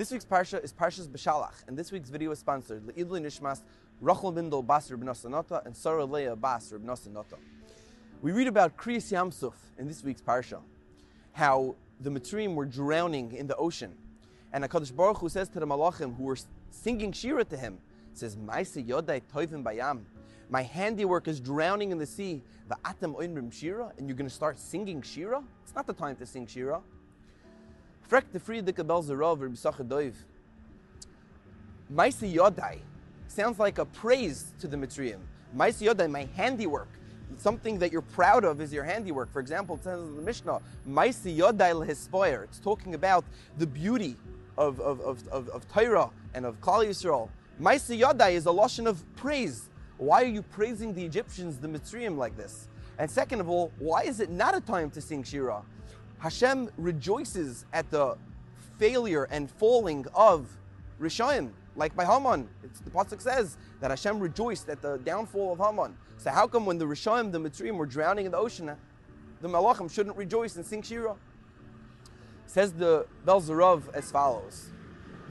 This week's parsha is Parshas Beshalach, and this week's video is sponsored Le'iluy Nishmas Rachel Bindel Bas Reb Nosanota and Sarah Leah Bas Reb Nosanota. We read about Kriyas Yamsuf in this week's parsha, how the Mitzrim were drowning in the ocean, and Hakadosh Baruch Hu says to the Malachim who were singing shira to him, says Ma'ase Yodai Toivim Bayam. My handiwork is drowning in the sea. The Atam Oimrim Shira, and you're going to start singing Shira? It's not the time to sing Shira. Frek the Friedike Belzer Rov Reb Doiv. Maisi Yodai sounds like a praise to the Mitzrim. Maisi Yodai, my handiwork. Something that you're proud of is your handiwork. For example, it says in the Mishnah, Maisi Yodai Lehispoyer. It's talking about the beauty of, of, of, of, of Torah and of Klal Yisrael. Maisi Yodai is a lotion of praise. Why are you praising the Egyptians, the Mitzrayim, like this? And second of all, why is it not a time to sing Shira? Hashem rejoices at the failure and falling of Rishayim, like by Haman. It's, the pasuk says that Hashem rejoiced at the downfall of Haman. So how come when the Rishayim, the Mitzrayim, were drowning in the ocean, the Malachim shouldn't rejoice and sing Shira? Says the Belzerov as follows: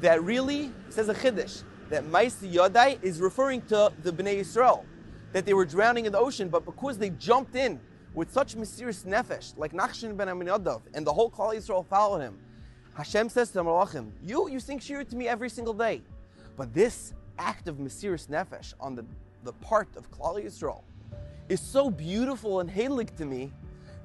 that really says a chiddush that Maisi Yodai is referring to the Bnei Yisrael, that they were drowning in the ocean, but because they jumped in with such mesiris nefesh, like Nachshon ben Aminadav, and the whole Klal Yisrael followed him. Hashem says to the Malachim, you, you sing shir to me every single day. But this act of mesiris nefesh on the, the part of Klal Yisrael is so beautiful and halik to me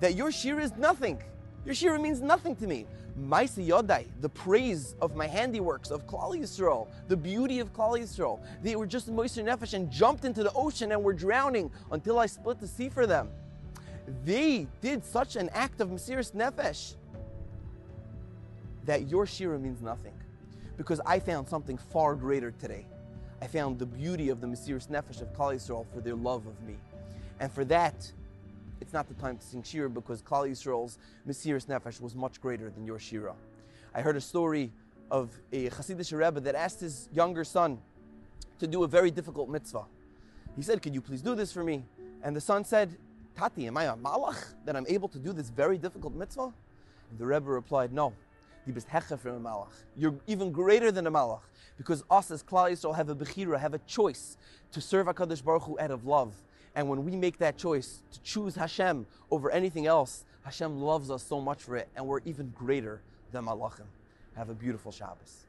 that your shir is nothing. Your shir means nothing to me. Maisi Yodai, the praise of my handiworks of Klal Yisrael, the beauty of Klal Yisrael. They were just moiser nefesh and jumped into the ocean and were drowning until I split the sea for them they did such an act of Mesiris Nefesh that your Shira means nothing. Because I found something far greater today. I found the beauty of the Mesiris Nefesh of Klal Yisrael for their love of me. And for that, it's not the time to sing Shira because Klal Yisrael's Mesiris Nefesh was much greater than your Shira. I heard a story of a Hasidic Rebbe that asked his younger son to do a very difficult mitzvah. He said, Could you please do this for me? And the son said, Tati, am I a malach that I'm able to do this very difficult mitzvah? And the Rebbe replied, No. You're even greater than a malach because us as Klal Yisrael have a bechira, have a choice to serve Hakadosh Baruch Hu out of love. And when we make that choice to choose Hashem over anything else, Hashem loves us so much for it, and we're even greater than malachim. Have a beautiful Shabbos.